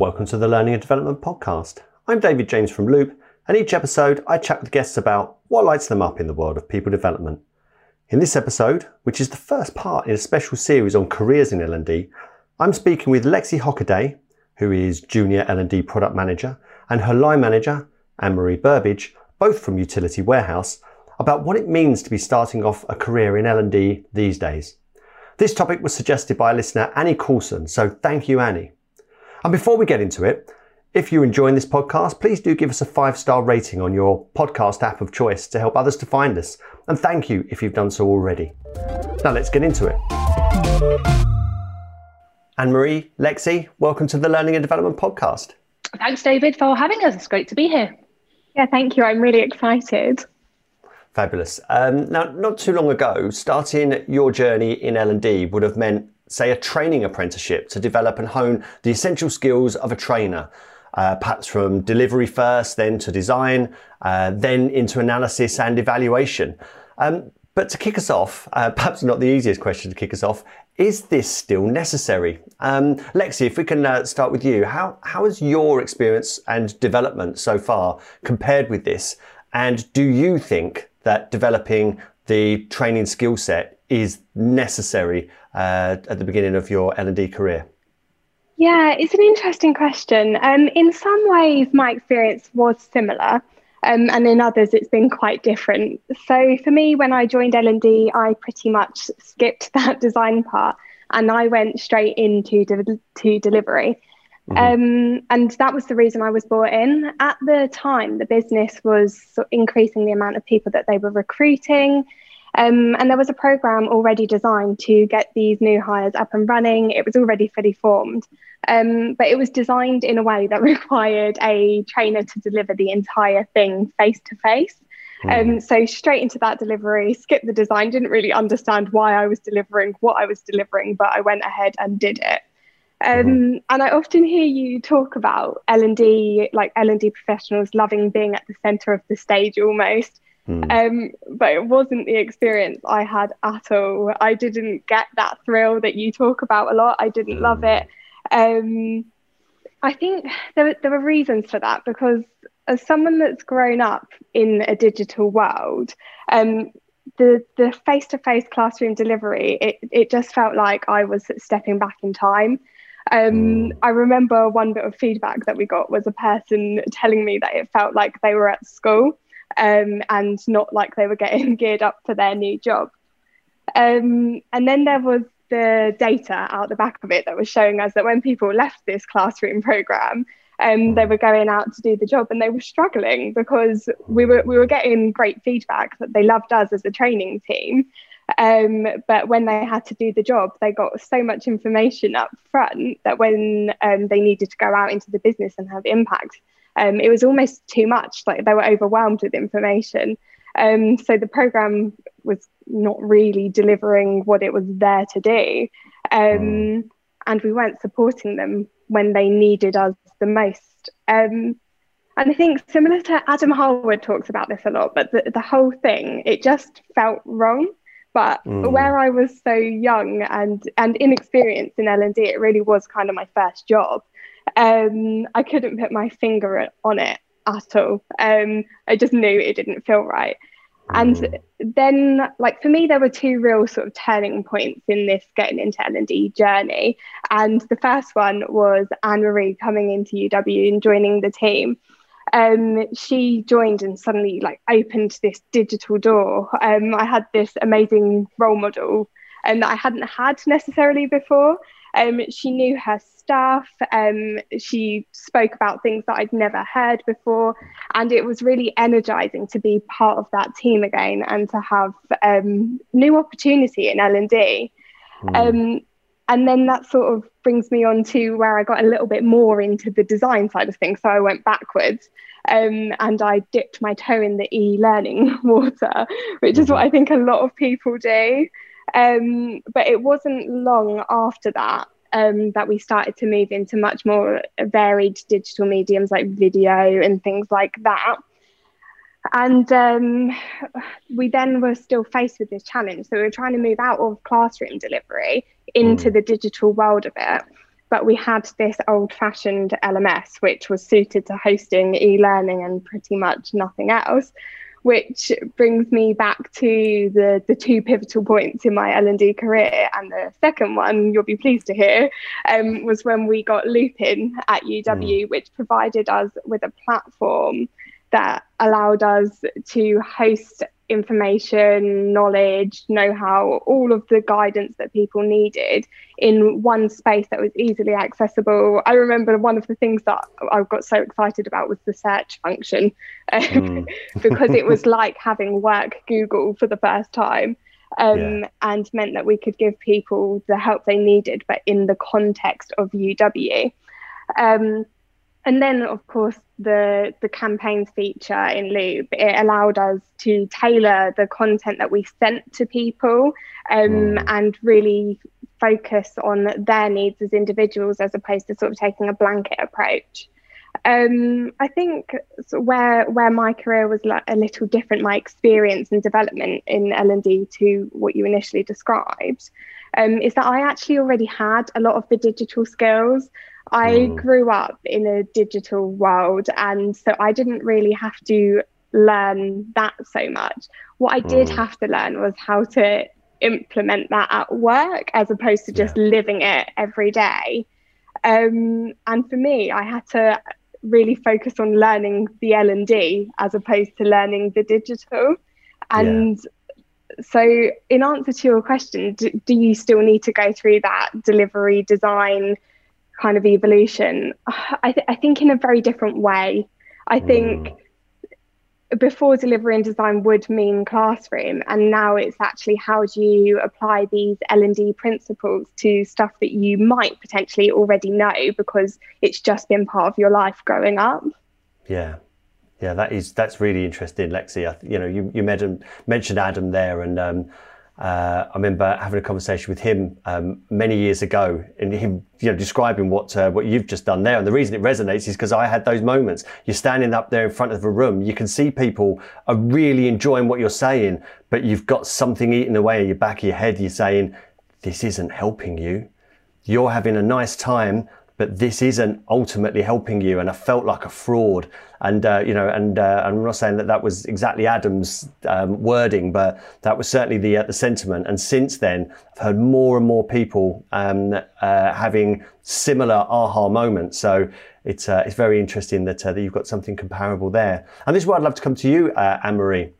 Welcome to the Learning and Development Podcast. I'm David James from Looop, and each episode I chat with guests about what lights them up in the world of people development. In this episode, which is the first part in a special series on careers in L&D, I'm speaking with Lexie Hockaday, who is Junior L&D Product Manager, and her line manager, Anne-Marie Burbidge, both from Utility Warehouse, about what it means to be starting off a career in L&D these days. This topic was suggested by listener, Annie Coulson, so thank you, Annie. And before we get into it, if you're enjoying this podcast, please do give us a five star rating on your podcast app of choice to help others to find us. And thank you if you've done so already. Now let's get into it. Anne Marie, Lexie, welcome to the Learning and Development Podcast. Thanks, David, for having us. It's great to be here. Yeah, thank you. I'm really excited. Fabulous. Um, now, not too long ago, starting your journey in L&D would have meant say, a training apprenticeship to develop and hone the essential skills of a trainer. Uh, perhaps from delivery first, then to design, uh, then into analysis and evaluation. Um, but to kick us off, uh, perhaps not the easiest question to kick us off, is this still necessary? Um, Lexie, if we can uh, start with you, how, how has your experience and development so far compared with this? And do you think that developing the training skill set is necessary uh, at the beginning of your L&D career? Yeah, it's an interesting question. Um, in some ways, my experience was similar, um, and in others, it's been quite different. So for me, when I joined L&D, I pretty much skipped that design part, and I went straight into de- to delivery. Mm-hmm. Um, and that was the reason I was brought in. At the time, the business was increasing the amount of people that they were recruiting. Um, and there was a program already designed to get these new hires up and running. It was already fully formed, um, but it was designed in a way that required a trainer to deliver the entire thing face to face. So straight into that delivery, skipped the design, didn't really understand why I was delivering what I was delivering, but I went ahead and did it. Um, mm-hmm. And I often hear you talk about L and D, like L and D professionals loving being at the centre of the stage almost. Mm. Um, but it wasn't the experience I had at all. I didn't get that thrill that you talk about a lot. I didn't mm. love it. Um, I think there, there were reasons for that because as someone that's grown up in a digital world, um, the the face to face classroom delivery, it, it just felt like I was stepping back in time. Um, mm. I remember one bit of feedback that we got was a person telling me that it felt like they were at school um, and not like they were getting geared up for their new job. Um, and then there was the data out the back of it that was showing us that when people left this classroom program, um, they were going out to do the job and they were struggling because we were we were getting great feedback that they loved us as a training team. Um, but when they had to do the job, they got so much information up front that when um, they needed to go out into the business and have impact, um, it was almost too much. Like they were overwhelmed with information. Um, so the program was not really delivering what it was there to do. Um, mm. And we weren't supporting them when they needed us the most. Um, and I think similar to Adam Harward talks about this a lot, but the, the whole thing, it just felt wrong. But mm. where I was so young and and inexperienced in L and D, it really was kind of my first job. Um, I couldn't put my finger on it at all. Um, I just knew it didn't feel right. And mm. then, like for me, there were two real sort of turning points in this getting into L and D journey. And the first one was Anne Marie coming into UW and joining the team. Um, she joined and suddenly like opened this digital door. Um, I had this amazing role model and um, that I hadn't had necessarily before. Um, she knew her stuff. Um, she spoke about things that I'd never heard before, and it was really energizing to be part of that team again and to have um, new opportunity in L and D. Mm. Um, and then that sort of brings me on to where I got a little bit more into the design side of things. So I went backwards. Um, and I dipped my toe in the e-learning water, which is what I think a lot of people do. Um, but it wasn't long after that um, that we started to move into much more varied digital mediums like video and things like that. And um, we then were still faced with this challenge. So we were trying to move out of classroom delivery into mm. the digital world of it. but we had this old fashioned LMS, which was suited to hosting e learning and pretty much nothing else. Which brings me back to the, the two pivotal points in my L&D career. And the second one, you'll be pleased to hear, um, was when we got Looop in at UW, mm. which provided us with a platform that allowed us to host information, knowledge, know how, all of the guidance that people needed in one space that was easily accessible. I remember one of the things that I got so excited about was the search function mm. because it was like having work Google for the first time. Um, yeah. and meant that we could give people the help they needed, but in the context of UW. Um, and then, of course, the the campaigns feature in Looop it allowed us to tailor the content that we sent to people um, mm. and really focus on their needs as individuals as opposed to sort of taking a blanket approach. Um, I think where where my career was a little different, my experience and development in L and D to what you initially described, um, is that I actually already had a lot of the digital skills. I mm. grew up in a digital world, and so I didn't really have to learn that so much. What I did mm. have to learn was how to implement that at work as opposed to just yeah. living it every day. Um, and for me, I had to really focus on learning the L and D as opposed to learning the digital. And yeah. so, in answer to your question, do, do you still need to go through that delivery design? Kind of evolution, I, th- I think in a very different way. I think mm. before delivery and design would mean classroom, and now it's actually how do you apply these L and D principles to stuff that you might potentially already know because it's just been part of your life growing up. Yeah, yeah, that is that's really interesting, Lexie. I, you know, you you mentioned mentioned Adam there, and um, uh, I remember having a conversation with him um, many years ago, and him, you know, describing what uh, what you've just done there. And the reason it resonates is because I had those moments. You're standing up there in front of a room, you can see people are really enjoying what you're saying, but you've got something eating away in your back of your head. You're saying, "This isn't helping you. You're having a nice time, but this isn't ultimately helping you. And I felt like a fraud. And, uh, you know, and uh, I'm not saying that that was exactly Adam's um, wording, but that was certainly the, uh, the sentiment. And since then, I've heard more and more people um, uh, having similar aha moments. So it's, uh, it's very interesting that, uh, that you've got something comparable there. And this is where I'd love to come to you, Anne Marie.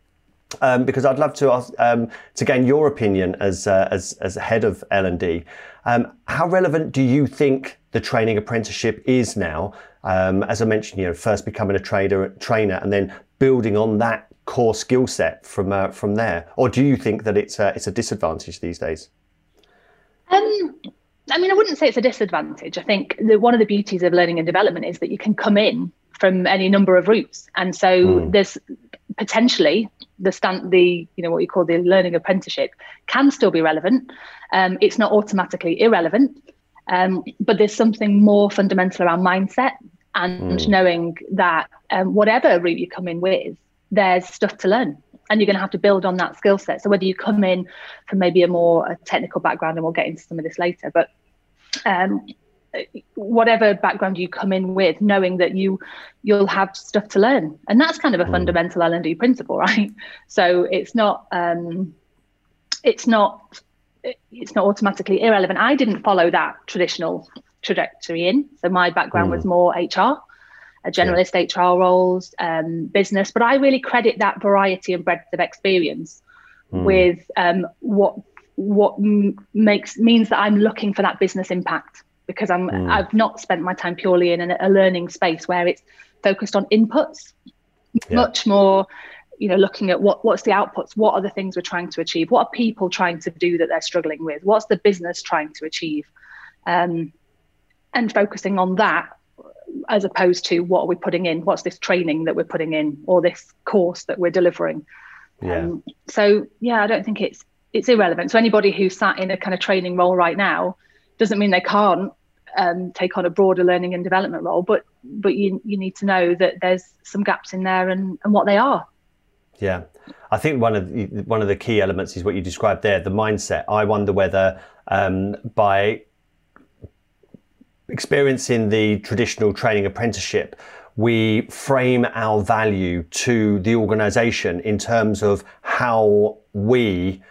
Um, because I'd love to ask, um, to gain your opinion as uh, as as head of L and D. Um, how relevant do you think the training apprenticeship is now? Um, as I mentioned, you know, first becoming a trader trainer and then building on that core skill set from uh, from there, or do you think that it's a, it's a disadvantage these days? Um, I mean, I wouldn't say it's a disadvantage. I think the, one of the beauties of learning and development is that you can come in from any number of routes, and so mm. there's potentially the stand the you know what you call the learning apprenticeship can still be relevant. Um, it's not automatically irrelevant. Um, but there's something more fundamental around mindset and mm. knowing that um, whatever route you come in with there's stuff to learn and you're going to have to build on that skill set. So whether you come in from maybe a more a technical background and we'll get into some of this later but um, whatever background you come in with knowing that you you'll have stuff to learn and that's kind of a mm. fundamental l&d principle right so it's not um it's not it's not automatically irrelevant i didn't follow that traditional trajectory in so my background mm. was more hr a generalist yeah. hr roles um, business but i really credit that variety and breadth of experience mm. with um, what what m- makes means that i'm looking for that business impact because I'm mm. I've not spent my time purely in a, a learning space where it's focused on inputs, yeah. much more you know looking at what what's the outputs what are the things we're trying to achieve what are people trying to do that they're struggling with what's the business trying to achieve um, and focusing on that as opposed to what are we putting in what's this training that we're putting in or this course that we're delivering yeah. Um, so yeah i don't think it's it's irrelevant so anybody who's sat in a kind of training role right now doesn't mean they can't um, take on a broader learning and development role, but but you you need to know that there's some gaps in there and, and what they are. Yeah, I think one of the, one of the key elements is what you described there, the mindset. I wonder whether um, by experiencing the traditional training apprenticeship, we frame our value to the organization in terms of how we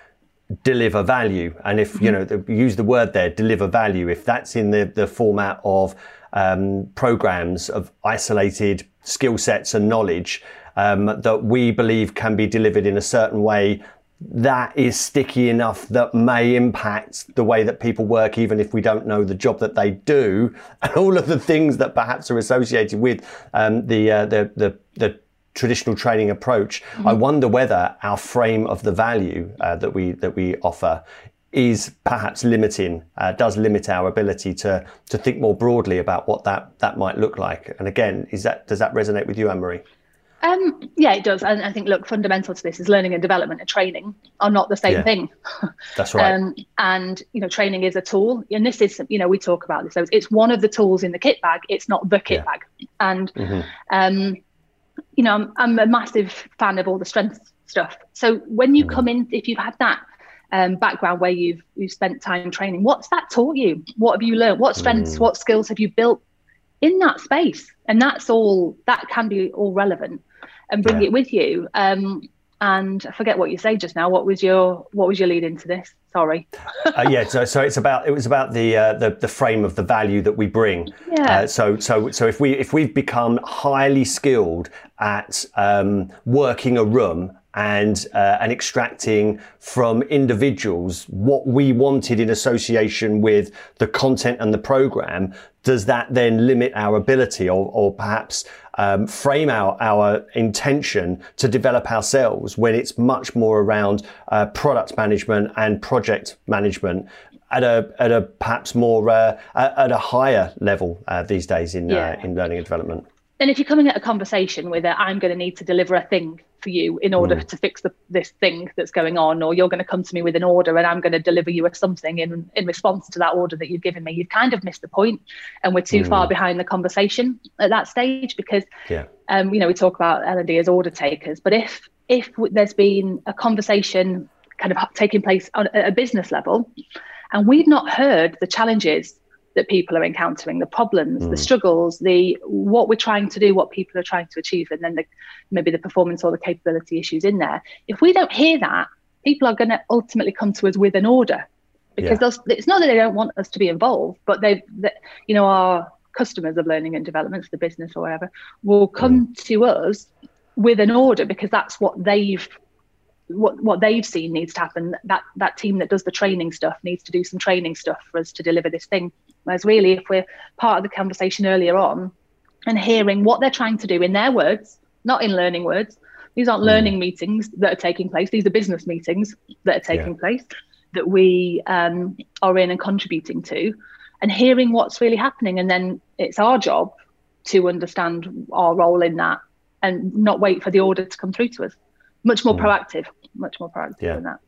deliver value. And if, you mm-hmm. know, use the word there, deliver value, if that's in the, the format of um, programs of isolated skill sets and knowledge um, that we believe can be delivered in a certain way that is sticky enough that may impact the way that people work, even if we don't know the job that they do, and all of the things that perhaps are associated with um, the, uh, the, the the traditional training approach. Mm-hmm. I wonder whether our frame of the value uh, that we that we offer is perhaps limiting, uh, does limit our ability to to think more broadly about what that that might look like. And again, is that does that resonate with you, Anne Marie? Um, yeah, it does. And I think, look, fundamental to this is learning and development and training are not the same yeah, thing. That's right. Um, and, you know, training is a tool. And this is, you know, we talk about this. So it's one of the tools in the kit bag. It's not the kit yeah. bag. And, mm-hmm. um, you know, I'm, I'm, a massive fan of all the strength stuff. So when you mm-hmm. come in, if you've had that um, background where you've, you've spent time training, what's that taught you? What have you learned? What strengths, mm. what skills have you built in that space? And that's all, that can be all relevant and bring yeah. it with you. Um, and I forget what you say just now. What was your what was your lead into this? Sorry. uh, yeah, so, so it's about it was about the, uh, the the frame of the value that we bring. Yeah. Uh, so so so if we if we've become highly skilled at um, working a room and uh, and extracting from individuals what we wanted in association with the content and the program does that then limit our ability or, or perhaps um, frame our, our intention to develop ourselves when it's much more around uh, product management and project management at a at a perhaps more uh, at a higher level uh, these days in uh, yeah. in learning and development and if you're coming at a conversation with a, I'm going to need to deliver a thing for you in order mm. to fix the, this thing that's going on, or you're going to come to me with an order and I'm going to deliver you a something in, in response to that order that you've given me, you've kind of missed the point and we're too mm. far behind the conversation at that stage because, yeah. um, you know, we talk about L&D as order takers, but if, if there's been a conversation kind of taking place on a business level and we've not heard the challenges that people are encountering, the problems, mm. the struggles, the what we're trying to do, what people are trying to achieve, and then the, maybe the performance or the capability issues in there. If we don't hear that, people are going to ultimately come to us with an order because yeah. it's not that they don't want us to be involved, but they, they you know, our customers of learning and development, the business or whatever, will come mm. to us with an order because that's what they've what what they've seen needs to happen. That that team that does the training stuff needs to do some training stuff for us to deliver this thing. Whereas really, if we're part of the conversation earlier on and hearing what they're trying to do in their words, not in learning words, these aren't mm. learning meetings that are taking place. These are business meetings that are taking yeah. place that we um, are in and contributing to, and hearing what's really happening. And then it's our job to understand our role in that and not wait for the order to come through to us. Much more mm. proactive, much more proactive yeah. than that.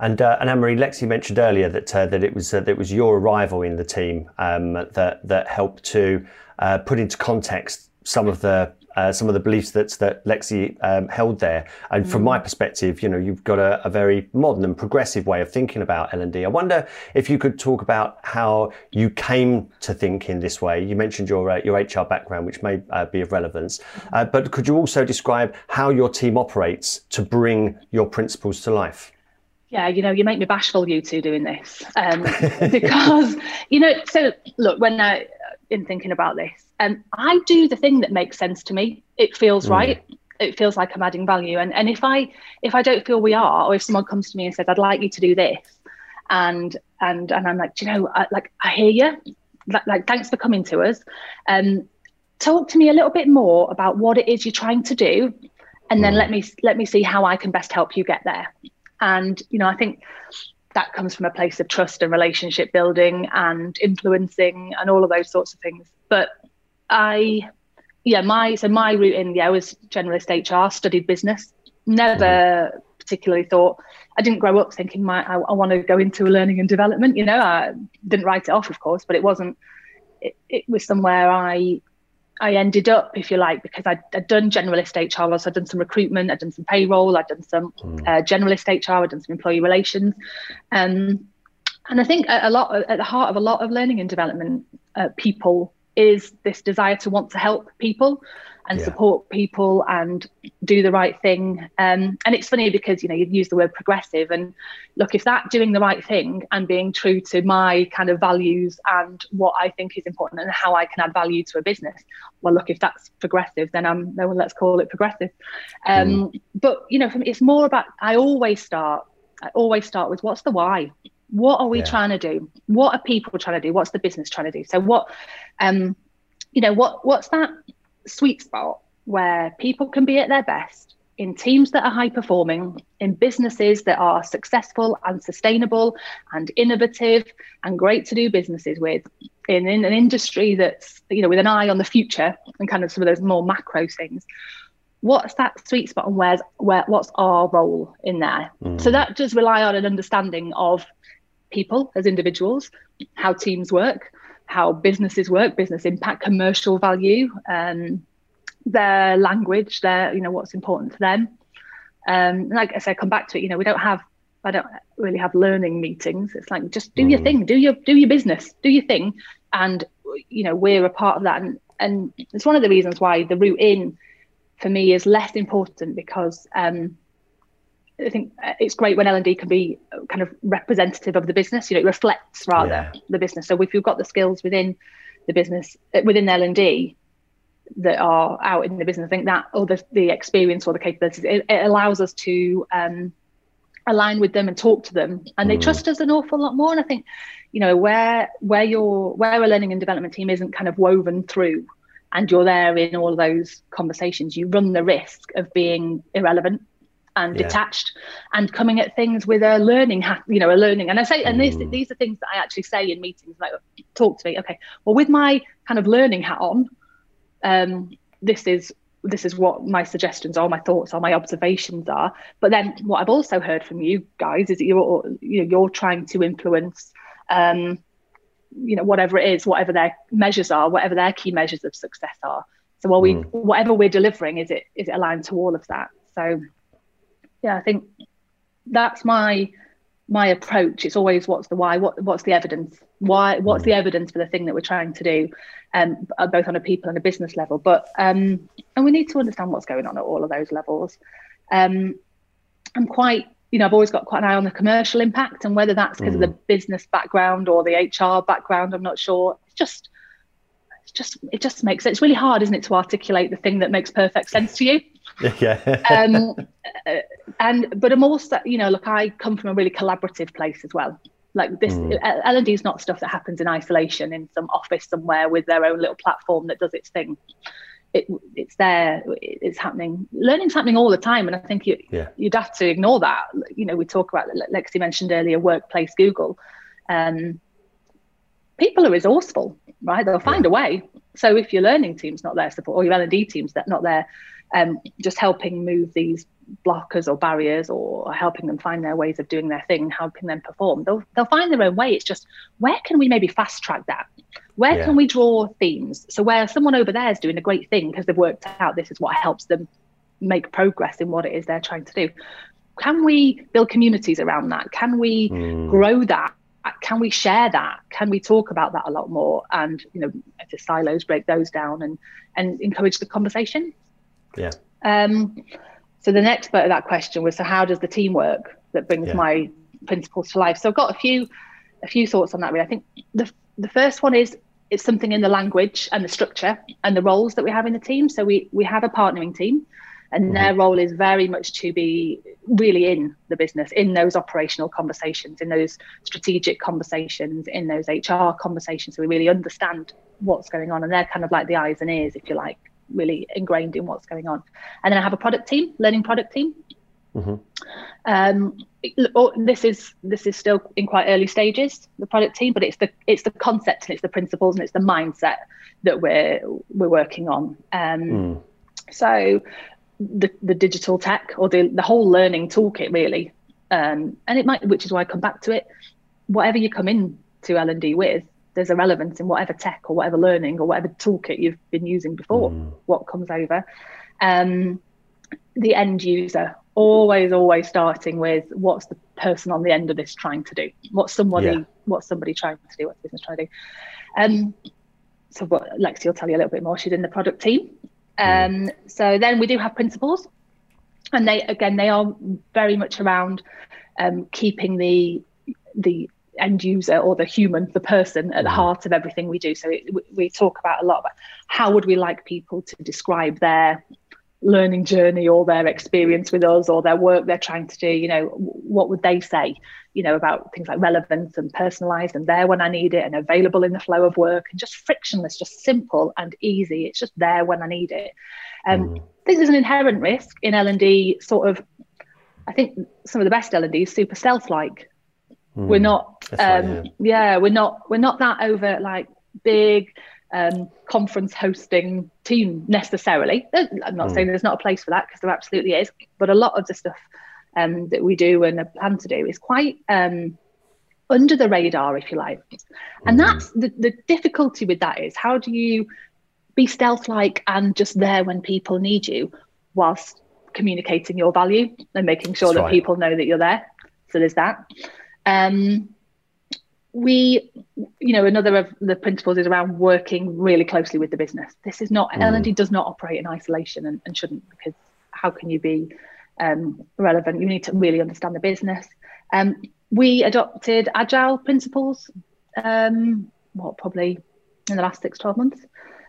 And, uh, and Anne-Marie, Lexie mentioned earlier that uh, that it was uh, that it was your arrival in the team um, that that helped to uh, put into context some of the uh, some of the beliefs that that Lexie um, held there. And mm. from my perspective, you know, you've got a, a, very modern and progressive way of thinking about L and D. I wonder if you could talk about how you came to think in this way. You mentioned your uh, your HR background, which may be of relevance, but could you also describe how your team operates to bring your principles to life? Yeah, you know, you make me bashful, you two doing this, um, because you know. So look, when I in thinking about this, um, I do the thing that makes sense to me. It feels mm. right. It feels like I'm adding value. And and if I if I don't feel we are, or if someone comes to me and says, "I'd like you to do this," and and and I'm like, do you know, I, like I hear you. Like, like, thanks for coming to us. Um, talk to me a little bit more about what it is you're trying to do, and then mm. let me let me see how I can best help you get there. And, you know, I think that comes from a place of trust and relationship building and influencing and all of those sorts of things. But I, yeah, my, so my route in, yeah, was generalist HR, studied business, never mm-hmm. particularly thought, I didn't grow up thinking my, I, I want to go into a learning and development, you know, I didn't write it off, of course, but it wasn't, it, it was somewhere I I ended up, if you like, because i had done generalist HR, so I'd done some recruitment, I'd done some payroll, I'd done some mm. uh, generalist HR, I'd done some employee relations. Um, and I think a, a, lot at the heart of a lot of learning and development uh, people is this desire to want to help people and yeah. support people and do the right thing. Um, and it's funny because you know you use the word progressive, and look, if that doing the right thing and being true to my kind of values and what I think is important and how I can add value to a business, well, look, if that's progressive, then I'm no one. let's call it progressive. Um, mm. But you know, it's more about I always start. I always start with what's the why. What are we yeah. trying to do? What are people trying to do? What's the business trying to do? So what, um, you know, what what's that sweet spot where people can be at their best in teams that are high performing, in businesses that are successful and sustainable and innovative and great to do businesses with, in, in an industry that's, you know, with an eye on the future and kind of some of those more macro things. What's that sweet spot and where's where what's our role in there? Mm. So that does rely on an understanding of people as individuals, how teams work, how businesses work, business impact, commercial value, um, their language, their you know what's important to them. Um, like I said, come back to it. You know, we don't have I don't really have learning meetings. It's like just do mm. your thing, do your do your business, do your thing, and you know we're a part of that. And and it's one of the reasons why the route in for me is less important because um, I think uh, it's great when L and D can be kind of representative of the business. You know, it reflects rather yeah. the business. So if you've got the skills within the business uh, within L and D that are out in the business, I think that or the, the experience or the capabilities, it, it allows us to um, align with them and talk to them, and they mm. trust us an awful lot more. And I think, you know, where where your where a learning and development team isn't kind of woven through and you're there in all of those conversations, you run the risk of being irrelevant and yeah. detached and coming at things with a learning ha- you know a learning and i say and these, mm. these are things that i actually say in meetings like talk to me okay well with my kind of learning hat on um, this is this is what my suggestions are my thoughts are my observations are but then what i've also heard from you guys is that you're you know you're trying to influence um, you know whatever it is whatever their measures are whatever their key measures of success are so are we mm. whatever we're delivering is it is it aligned to all of that so yeah, I think that's my my approach. It's always what's the why, what what's the evidence, why what's the mm. evidence for the thing that we're trying to do, um, both on a people and a business level. But um, and we need to understand what's going on at all of those levels. Um, I'm quite, you know, I've always got quite an eye on the commercial impact and whether that's because mm. of the mm. business background or the HR background. I'm not sure. It's just it's just it just makes it. It's really hard, isn't it, to articulate the thing that makes perfect sense to you. Yeah. um, uh, and but I'm also, you know, look, I come from a really collaborative place as well. Like this, mm. L and D is not stuff that happens in isolation in some office somewhere with their own little platform that does its thing. It, it's there. It's happening. Learning's happening all the time, and I think you yeah. you'd have to ignore that. You know, we talk about Lexie mentioned earlier, workplace Google. Um, people are resourceful, right? They'll find yeah. a way. So if your learning team's not there support, or your L and D team's not there, um, just helping move these blockers or barriers or helping them find their ways of doing their thing, helping them perform. They'll, they'll find their own way. It's just where can we maybe fast track that? Where yeah. can we draw themes? So where someone over there is doing a great thing because they've worked out this is what helps them make progress in what it is they're trying to do. Can we build communities around that? Can we mm. grow that? Can we share that? Can we talk about that a lot more? And you know, the silos break those down and and encourage the conversation. Yeah. Um, so the next part of that question was, so how does the team work that brings yeah. my principles to life? So I've got a few, a few thoughts on that. Really, I think the the first one is it's something in the language and the structure and the roles that we have in the team. So we we have a partnering team, and mm-hmm. their role is very much to be really in the business, in those operational conversations, in those strategic conversations, in those HR conversations. So we really understand what's going on, and they're kind of like the eyes and ears, if you like, really ingrained in what's going on. And then I have a product team, learning product team. Mm-hmm. Um, oh, this is this is still in quite early stages, the product team, but it's the it's the concept and it's the principles and it's the mindset that we're we're working on. Um, mm. So the the digital tech or the the whole learning toolkit really, um, and it might, which is why I come back to it. Whatever you come in to L and D with, there's a relevance in whatever tech or whatever learning or whatever toolkit you've been using before, mm. what comes over. Um, the end user, always, always starting with what's the person on the end of this trying to do? What's somebody, yeah. what's somebody trying to do? What's business trying to do? Um, so what Lexie will tell you a little bit more. She's in the product team. Um, so then we do have principles and they again they are very much around um, keeping the the end user or the human, the person at the heart of everything we do. So it, we talk about a lot about how would we like people to describe their learning journey or their experience with us or their work they're trying to do you know what would they say you know about things like relevance and personalized and there when i need it and available in the flow of work and just frictionless just simple and easy it's just there when i need it um, mm. i think there's an inherent risk in l&d sort of i think some of the best l&d is super stealth like mm. we're not um, right, yeah. yeah we're not we're not that over like big um, conference hosting team necessarily. I'm not mm. saying there's not a place for that because there absolutely is, but a lot of the stuff um, that we do and plan to do is quite um, under the radar, if you like. And mm. that's the, the difficulty with that is how do you be stealth like and just there when people need you whilst communicating your value and making sure that's that right. people know that you're there. So there's that. Um, we you know another of the principles is around working really closely with the business this is not mm. l&d does not operate in isolation and, and shouldn't because how can you be um, relevant you need to really understand the business um, we adopted agile principles um, what probably in the last six 12 months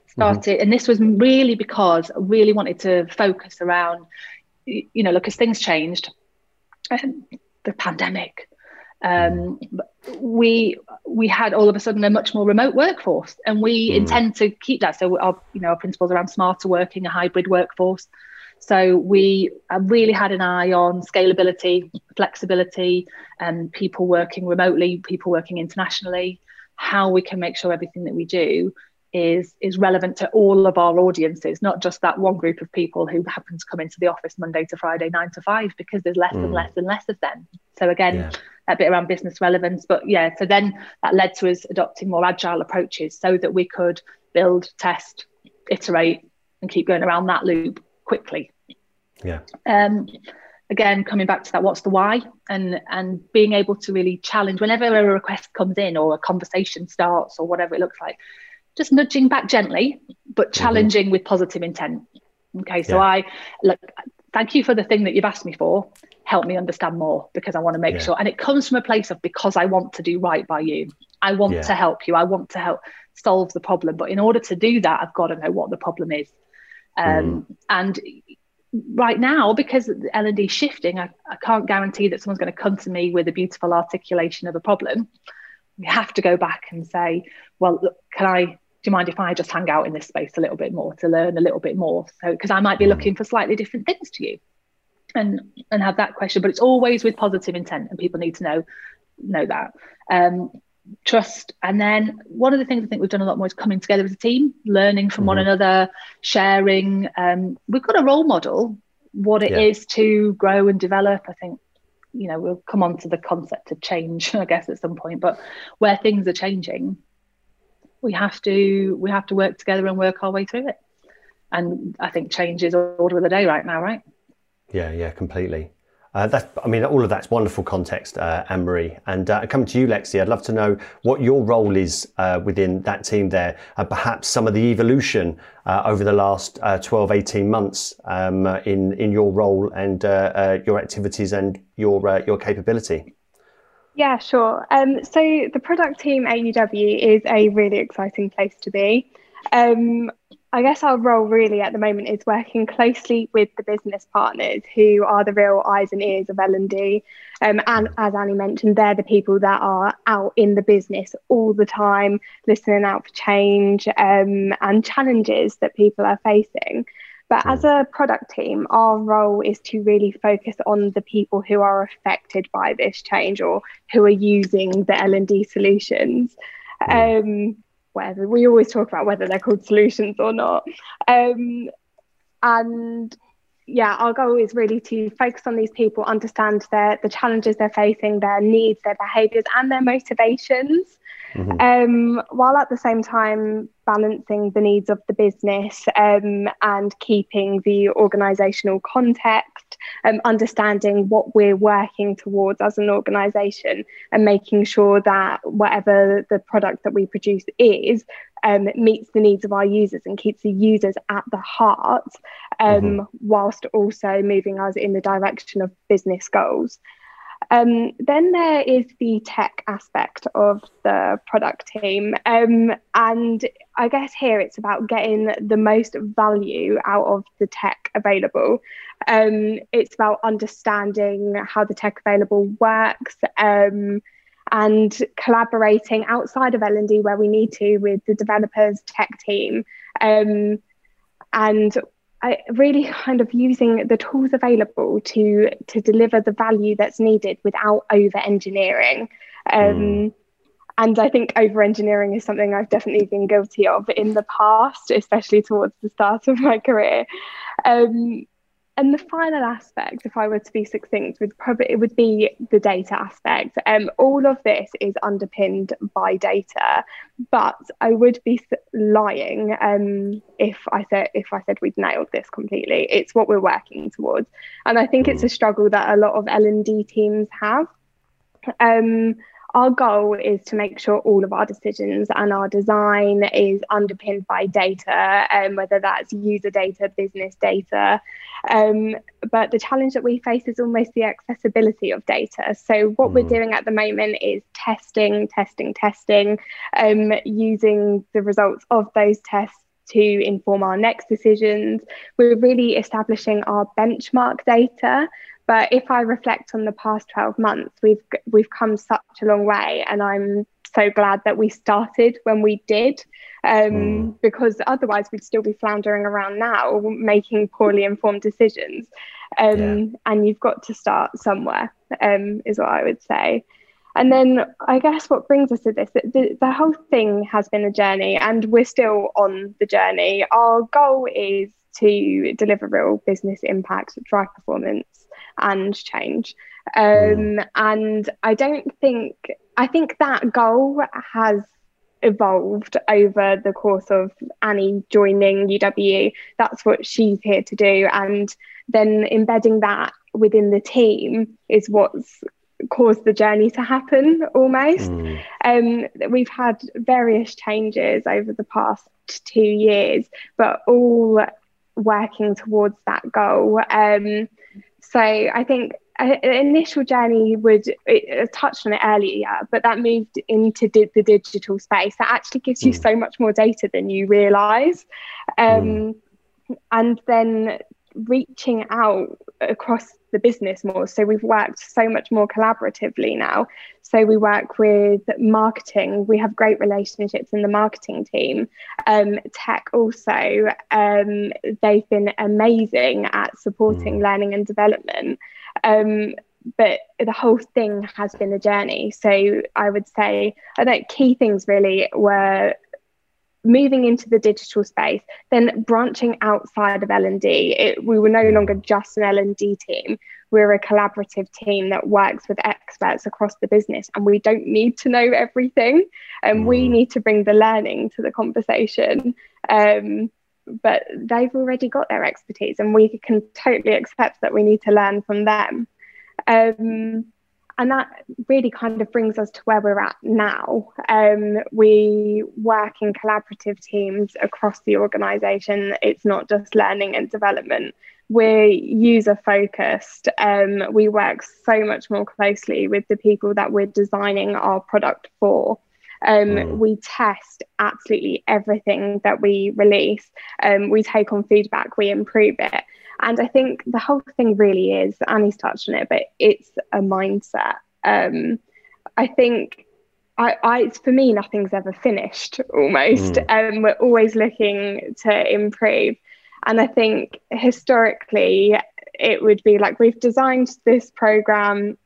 started mm-hmm. and this was really because i really wanted to focus around you know look as things changed um, the pandemic um, we we had all of a sudden a much more remote workforce, and we mm. intend to keep that. So our you know our principles around smarter working, a hybrid workforce. So we really had an eye on scalability, flexibility, and people working remotely, people working internationally, how we can make sure everything that we do is is relevant to all of our audiences, not just that one group of people who happen to come into the office Monday to Friday, nine to five, because there's less mm. and less and less of them. So again, yeah. A bit around business relevance, but yeah. So then that led to us adopting more agile approaches so that we could build, test, iterate, and keep going around that loop quickly. Yeah. Um, again coming back to that what's the why and and being able to really challenge whenever a request comes in or a conversation starts or whatever it looks like just nudging back gently, but mm-hmm. challenging mm-hmm. with positive intent. Okay, so yeah. I look, thank you for the thing that you've asked me for. Help me understand more because I want to make yeah. sure. And it comes from a place of because I want to do right by you. I want yeah. to help you. I want to help solve the problem. But in order to do that, I've got to know what the problem is. Um, mm. And right now, because L and D shifting, I, I can't guarantee that someone's going to come to me with a beautiful articulation of a problem. We have to go back and say, well, look, can I do you mind if I just hang out in this space a little bit more to learn a little bit more? So, because I might be mm. looking for slightly different things to you, and and have that question, but it's always with positive intent, and people need to know know that. Um, trust, and then one of the things I think we've done a lot more is coming together as a team, learning from mm. one mm-hmm. another, sharing. Um, we've got a role model what it yeah. is to grow and develop. I think you know we'll come on to the concept of change, I guess, at some point, but where things are changing we have to we have to work together and work our way through it and i think change is order of the day right now right yeah yeah completely uh, that, I mean, all of that's wonderful context, uh, Anne Marie. And uh, coming to you, Lexie, I'd love to know what your role is uh, within that team there, and perhaps some of the evolution uh, over the last uh, 12, 18 months um, in, in your role and your activities and your, your capability. Yeah, sure. Um, so the product team at UW is a really exciting place to be. Um, I guess our role really at the moment is working closely with the business partners who are the real eyes and ears of L&D. Um, and as Annie mentioned, they're the people that are out in the business all the time, listening out for change um, and challenges that people are facing. But as a product team, our role is to really focus on the people who are affected by this change or who are using the L&D solutions. Um, whether we always talk about whether they're called solutions or not. Um, and yeah, our goal is really to focus on these people, understand their the challenges they're facing, their needs, their behaviours, and their motivations. Mm-hmm. Um, while at the same time balancing the needs of the business um, and keeping the organisational context, um, understanding what we're working towards as an organisation, and making sure that whatever the product that we produce is um, meets the needs of our users and keeps the users at the heart, um, mm-hmm. whilst also moving us in the direction of business goals. Um, then there is the tech aspect of the product team. Um, and I guess here it's about getting the most value out of the tech available. Um, it's about understanding how the tech available works um, and collaborating outside of L&D where we need to with the developers tech team. Um, and I really kind of using the tools available to to deliver the value that's needed without over engineering. Um, mm. And I think over engineering is something I've definitely been guilty of in the past, especially towards the start of my career. Um, and the final aspect, if I were to be succinct, would probably it would be the data aspect. Um, all of this is underpinned by data, but I would be lying um, if I said if I said we'd nailed this completely. It's what we're working towards, and I think it's a struggle that a lot of L and D teams have. Um, our goal is to make sure all of our decisions and our design is underpinned by data, um, whether that's user data, business data. Um, but the challenge that we face is almost the accessibility of data. So, what mm. we're doing at the moment is testing, testing, testing, um, using the results of those tests to inform our next decisions. We're really establishing our benchmark data. But if I reflect on the past 12 months, we've we've come such a long way, and I'm so glad that we started when we did, um, mm. because otherwise we'd still be floundering around now, making poorly informed decisions. Um, yeah. And you've got to start somewhere, um, is what I would say. And then I guess what brings us to this, the, the whole thing has been a journey, and we're still on the journey. Our goal is to deliver real business impact, drive performance, and change. Um, mm. And I don't think, I think that goal has evolved over the course of Annie joining UW. That's what she's here to do. And then embedding that within the team is what's caused the journey to happen almost. Mm. Um, we've had various changes over the past two years, but all working towards that goal. Um, so I think an initial journey would it, touched on it earlier, but that moved into di- the digital space. That actually gives you mm. so much more data than you realise, um, mm. and then reaching out across the business more. So we've worked so much more collaboratively now. So we work with marketing. We have great relationships in the marketing team. Um, tech also, um, they've been amazing at supporting mm. learning and development. Um, but the whole thing has been a journey. So I would say, I think key things really were moving into the digital space, then branching outside of L&D. we were no longer just an L&D team. We're a collaborative team that works with experts across the business, and we don't need to know everything. And we mm. need to bring the learning to the conversation. Um, but they've already got their expertise, and we can totally accept that we need to learn from them. Um, and that really kind of brings us to where we're at now. Um, we work in collaborative teams across the organisation. It's not just learning and development. We're user focused. Um, we work so much more closely with the people that we're designing our product for. Um, mm. We test absolutely everything that we release. Um, we take on feedback, we improve it. And I think the whole thing really is, Annie's touched on it, but it's a mindset. Um, I think I, I, for me, nothing's ever finished almost. Mm. Um, we're always looking to improve. And I think historically, it would be like we've designed this program,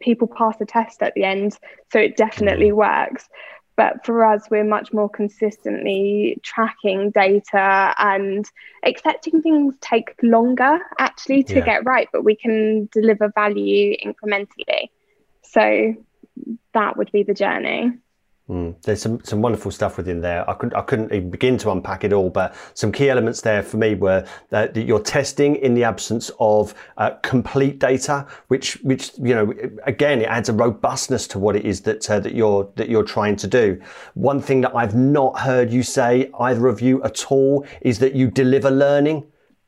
people pass a test at the end, so it definitely mm. works. But for us, we're much more consistently tracking data and accepting things take longer actually to yeah. get right, but we can deliver value incrementally. So that would be the journey. Mm. There's some, some wonderful stuff within there. I couldn't I couldn't even begin to unpack it all, but some key elements there for me were that, you're testing in the absence of uh, complete data, which which you know again it adds a robustness to what it is that uh, that you're that you're trying to do. One thing that I've not heard you say either of you at all is that you deliver learning.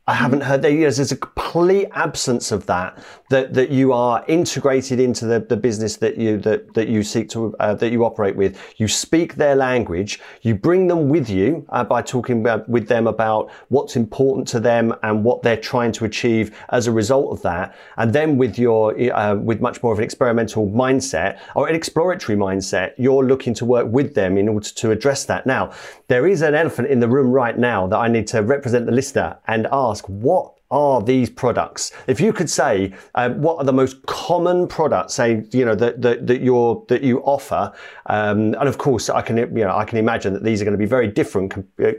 I haven't heard that. There's a complete absence of that. That that you are integrated into the, the business that you that that you seek to uh, that you operate with. You speak their language. You bring them with you uh, by talking about, with them about what's important to them and what they're trying to achieve as a result of that. And then with your uh, with much more of an experimental mindset or an exploratory mindset, you're looking to work with them in order to address that. Now, there is an elephant in the room right now that I need to represent the listener and ask ask what are these products? If you could say um, what are the most common products, say you know that that, that you that you offer, um, and of course I can you know I can imagine that these are going to be very different uh,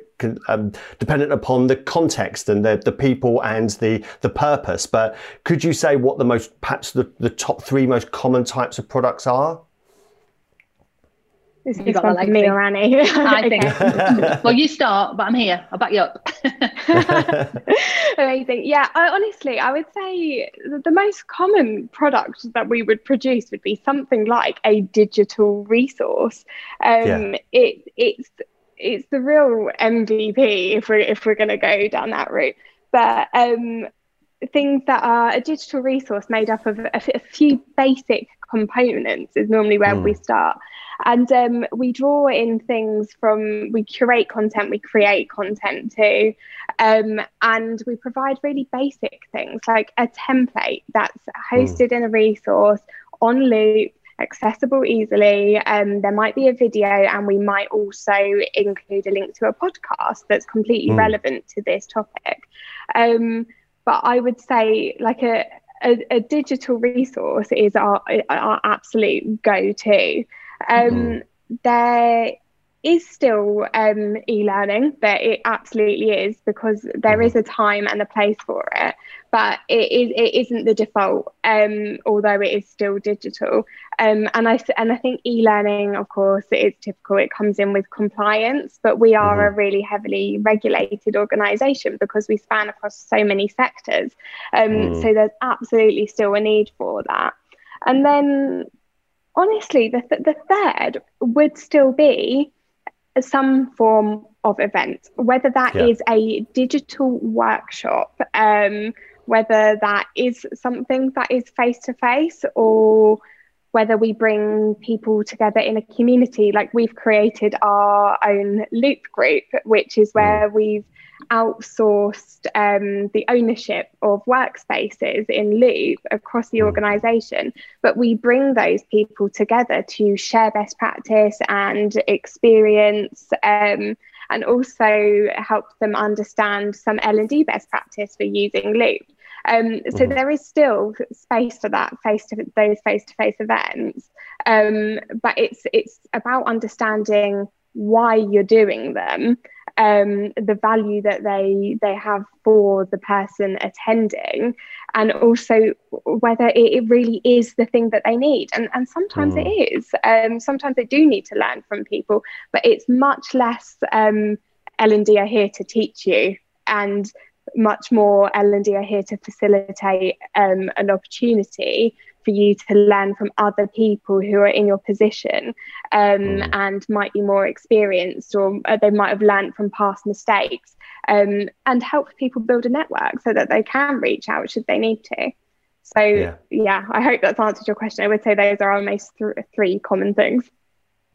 um, dependent upon the context and the the people and the the purpose. But could you say what the most perhaps the, the top three most common types of products are? Is this one for me or Annie? I think. well, you start, but I'm here. I'll back you up. Amazing. Yeah, I, honestly, I would say the most common product that we would produce would be something like a digital resource. Um, yeah. it, it's it's the real MVP if we're if we're going to go down that route. But um, things that are a digital resource made up of a, a few basic components is normally where mm. we start. And um, we draw in things from, we curate content, we create content too. Um, and we provide really basic things like a template that's hosted mm. in a resource on Looop accessible easily. Um, there might be a video, and we might also include a link to a podcast that's completely mm. relevant to this topic. Um, but I would say, like a, a, a digital resource is our, our absolute go to. Um, mm. There is still um, e-learning but it absolutely is because there is mm-hmm. a time and a place for it but it, is, it isn't the default um, although it is still digital um, and I and I think e-learning of course it is typical it comes in with compliance but we are mm-hmm. a really heavily regulated organization because we span across so many sectors um, mm. so there's absolutely still a need for that and then honestly, the, th- the third would still be some form of event, whether that yeah. is a digital workshop, um, whether that is something that is face to face, or whether we bring people together in a community. Like we've created our own Looop group, which is where mm. we've outsourced um, the ownership of workspaces in Looop across the hmm. organisation, but we bring those people together to share best practice and experience. Um, and also help them understand some L&D best practice for using Looop. Um, so mm-hmm. there is still space for that face to those face to face events, um, but it's it's about understanding why you're doing them um, the value that they they have for the person attending and also whether it, it really is the thing that they need and, and sometimes mm. it is um, sometimes they do need to learn from people but it's much less um, L&D are here to teach you and much more L&D are here to facilitate um, an opportunity for you to learn from other people who are in your position um, mm. and might be more experienced or uh, they might have learned from past mistakes um, and help people build a network so that they can reach out should they need to. So, yeah, yeah I hope that's answered your question. I would say those are our most th- three common things.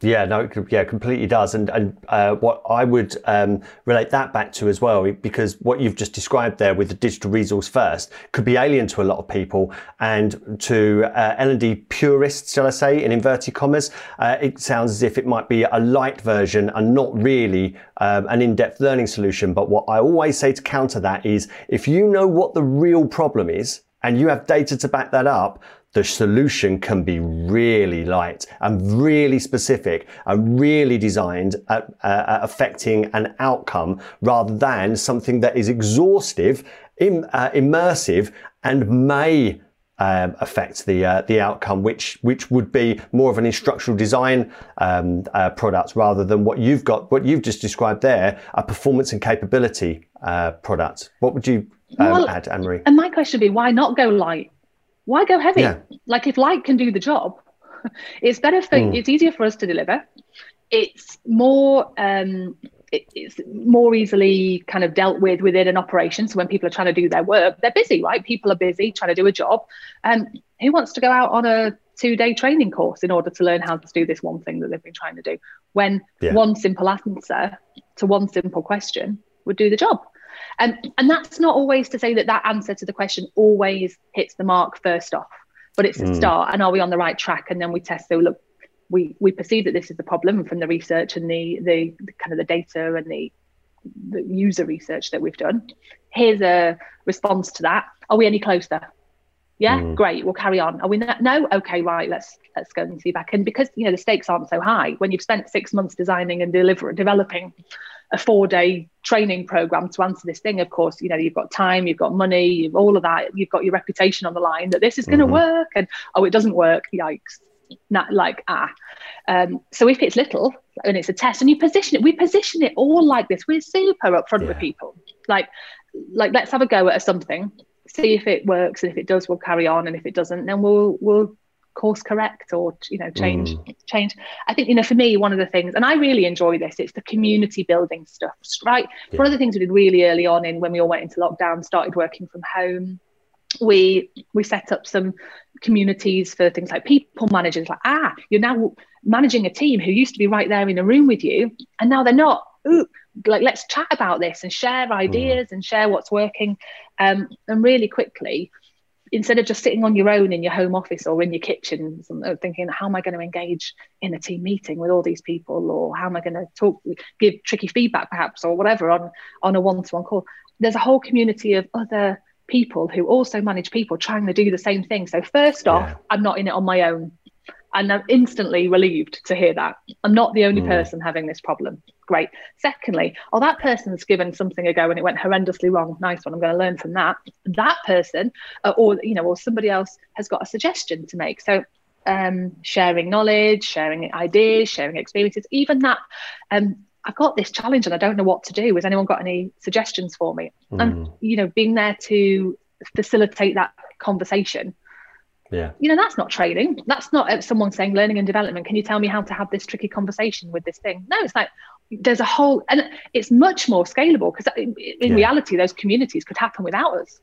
Yeah, no, it could yeah, completely does. And and uh, what I would um, relate that back to as well, because what you've just described there with the digital resource first could be alien to a lot of people and to uh, L&D purists, shall I say, in inverted commas. Uh, it sounds as if it might be a light version and not really um, an in-depth learning solution. But what I always say to counter that is, if you know what the real problem is and you have data to back that up, the solution can be really light and really specific and really designed at, uh, affecting an outcome rather than something that is exhaustive, Im, uh, immersive, and may um, affect the uh, the outcome, which which would be more of an instructional design um, uh, product rather than what you've got, what you've just described there, a performance and capability uh, product. What would you um, well, add, Anne Marie? And my question would be, why not go light? Why go heavy? Yeah. Like if light can do the job, it's better for mm. it's easier for us to deliver. It's more um, it's more easily kind of dealt with within an operation. So when people are trying to do their work, they're busy, right? People are busy trying to do a job. And um, who wants to go out on a two day training course in order to learn how to do this one thing that they've been trying to do? When yeah. one simple answer to one simple question would do the job. And, and that's not always to say that that answer to the question always hits the mark first off, but it's a mm. start. And are we on the right track? And then we test. So look, we we perceive that this is the problem from the research and the the, the kind of the data and the the user research that we've done. Here's a response to that. Are we any closer? Yeah, mm. great. We'll carry on. Are we not? No. Okay, right. Let's let's go and see back. And because you know the stakes aren't so high, when you've spent six months designing and deliver developing a four day training program to answer this thing, of course, you know you've got time, you've got money, you've all of that. You've got your reputation on the line that this is going to mm-hmm. work, and oh, it doesn't work. Yikes not like ah. Um, so if it's little and it's a test, and you position it, we position it all like this. We're super upfront yeah. with people. Like, like let's have a go at something, see if it works, and if it does, we'll carry on, and if it doesn't, then we'll we'll course correct or you know change mm. change i think you know for me one of the things and i really enjoy this it's the community building stuff right yeah. one of the things we did really early on in when we all went into lockdown started working from home we we set up some communities for things like people managers like ah you're now managing a team who used to be right there in a room with you and now they're not Ooh, like let's chat about this and share mm. ideas mm. and share what's working um, and really quickly instead of just sitting on your own in your home office or in your kitchen thinking how am i going to engage in a team meeting with all these people or how am i going to talk give tricky feedback perhaps or whatever on on a one-to-one call there's a whole community of other people who also manage people trying to do the same thing. So, first off, yeah. I'm not in it on my own. And I'm instantly relieved to hear that. I'm not the only mm. person having this problem. Great. Secondly, oh, that person's given something a go and it went horrendously wrong. Nice one. I'm going to learn from that. That person, uh, or you know, or somebody else has got a suggestion to make. So um, sharing knowledge, sharing ideas, sharing experiences, even that um, I've got this challenge and I don't know what to do. Has anyone got any suggestions for me? Mm. And you know, being there to facilitate that conversation. Yeah. You know, that's not training. That's not uh, someone saying learning and development. Can you tell me how to have this tricky conversation with this thing? No, it's like there's a whole, and it's much more scalable because in, in yeah. reality, those communities could happen without us.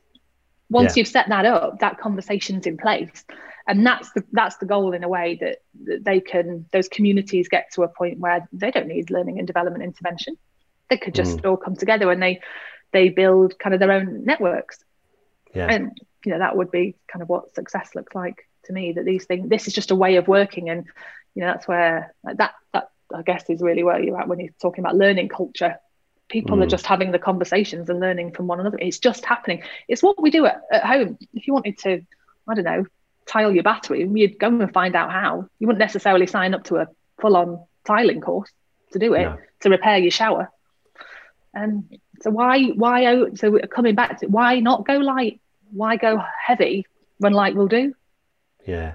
Once yeah. you've set that up, that conversation's in place and that's the that's the goal in a way that, that they can those communities get to a point where they don't need learning and development intervention they could just mm. all come together and they they build kind of their own networks yeah and you know that would be kind of what success looks like to me that these things this is just a way of working and you know that's where like that that i guess is really where you're at when you're talking about learning culture people mm. are just having the conversations and learning from one another it's just happening it's what we do at, at home if you wanted to i don't know tile your bathroom, you'd go and find out how. You wouldn't necessarily sign up to a full on tiling course to do it, no. to repair your shower. And um, so why why so coming back to why not go light? Why go heavy when light will do? Yeah.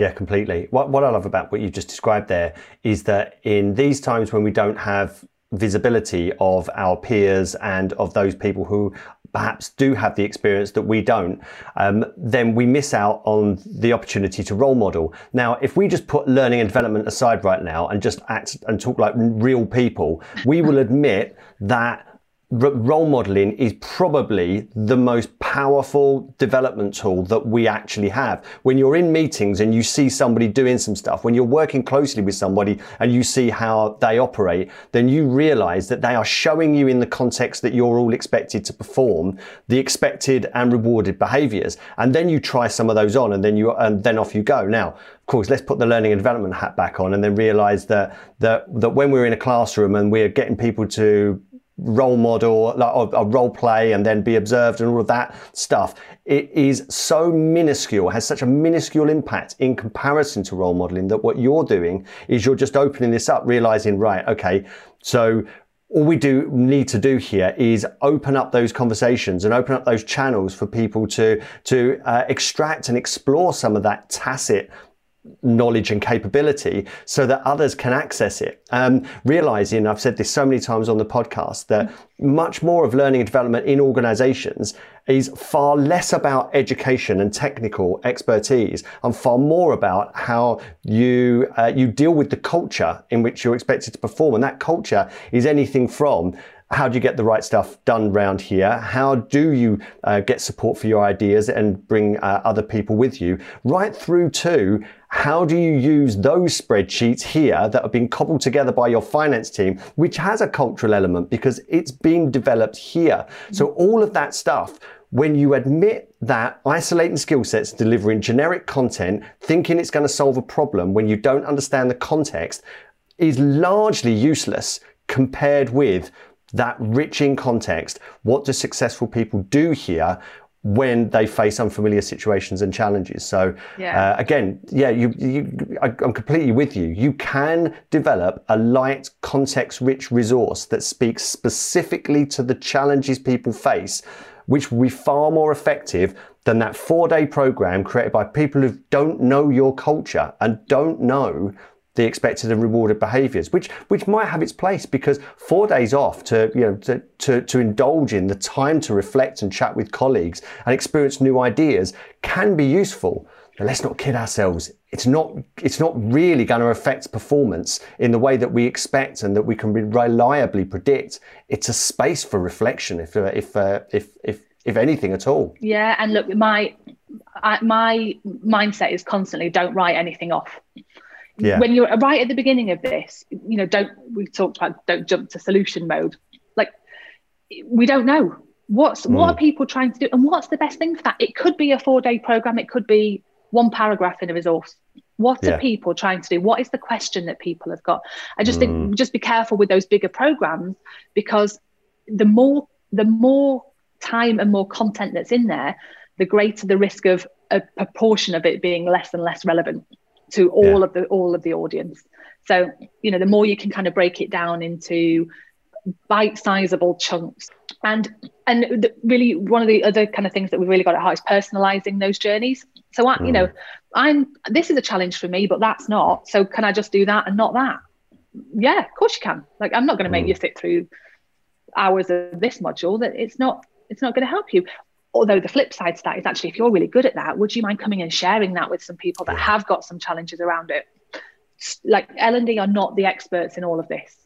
Yeah, completely. What what I love about what you just described there is that in these times when we don't have visibility of our peers and of those people who perhaps do have the experience that we don't, um, then we miss out on the opportunity to role model. Now, if we just put learning and development aside right now and just act and talk like real people, we will admit that role modeling is probably the most powerful development tool that we actually have. When you're in meetings and you see somebody doing some stuff, when you're working closely with somebody and you see how they operate, then you realize that they are showing you in the context that you're all expected to perform the expected and rewarded behaviors. And then you try some of those on and then you, and then off you go. Now, of course, let's put the learning and development hat back on and then realize that, that, that when we're in a classroom and we're getting people to role model, like a role play, and then be observed and all of that stuff. It is so minuscule, has such a minuscule impact in comparison to role modeling that what you're doing is you're just opening this up, realizing, right, okay, so all we do need to do here is open up those conversations and open up those channels for people to to uh, extract and explore some of that tacit knowledge and capability so that others can access it. Um, realizing, I've said this so many times on the podcast, that much more of learning and development in organizations is far less about education and technical expertise and far more about how you, uh, you deal with the culture in which you're expected to perform. And that culture is anything from how do you get the right stuff done around here? How do you uh, get support for your ideas and bring uh, other people with you? Right through to how do you use those spreadsheets here that have been cobbled together by your finance team, which has a cultural element because it's been developed here. So all of that stuff when you admit that isolating skill sets, delivering generic content, thinking it's going to solve a problem when you don't understand the context is largely useless compared with that rich in context. What do successful people do here? When they face unfamiliar situations and challenges. So yeah. uh, again, yeah, you, you, I, I'm completely with you. You can develop a light, context-rich resource that speaks specifically to the challenges people face, which will be far more effective than that four-day program created by people who don't know your culture and don't know the expected and rewarded behaviors, which which might have its place because four days off to you know to, to, to indulge in the time to reflect and chat with colleagues and experience new ideas can be useful. But let's not kid ourselves. It's not it's not really going to affect performance in the way that we expect and that we can reliably predict. It's a space for reflection, if uh, if uh, if if if anything at all. Yeah, and look, my my mindset is constantly don't write anything off yeah. when you're right at the beginning of this, you know, don't we talked about don't jump to solution mode. Like we don't know what's mm. what are people trying to do and what's the best thing for that. It could be a four day program. It could be one paragraph in a resource. What yeah. are people trying to do? What is the question that people have got? I just mm. think just be careful with those bigger programs because the more the more time and more content that's in there, the greater the risk of a proportion of it being less and less relevant to all yeah. of the all of the audience. So you know, the more you can kind of break it down into bite-sizable chunks, and and the, really one of the other kind of things that we've really got at heart is personalizing those journeys. So I, mm. you know, mm. I'm this is a challenge for me, but that's not. So can I just do that and not that? Yeah, of course you can. Like I'm not going to make mm. you sit through hours of this module. That it's not it's not going to help you although the flip side to that is actually if you're really good at that would you mind coming and sharing that with some people that have got some challenges around it? Like l&d are not the experts in all of this.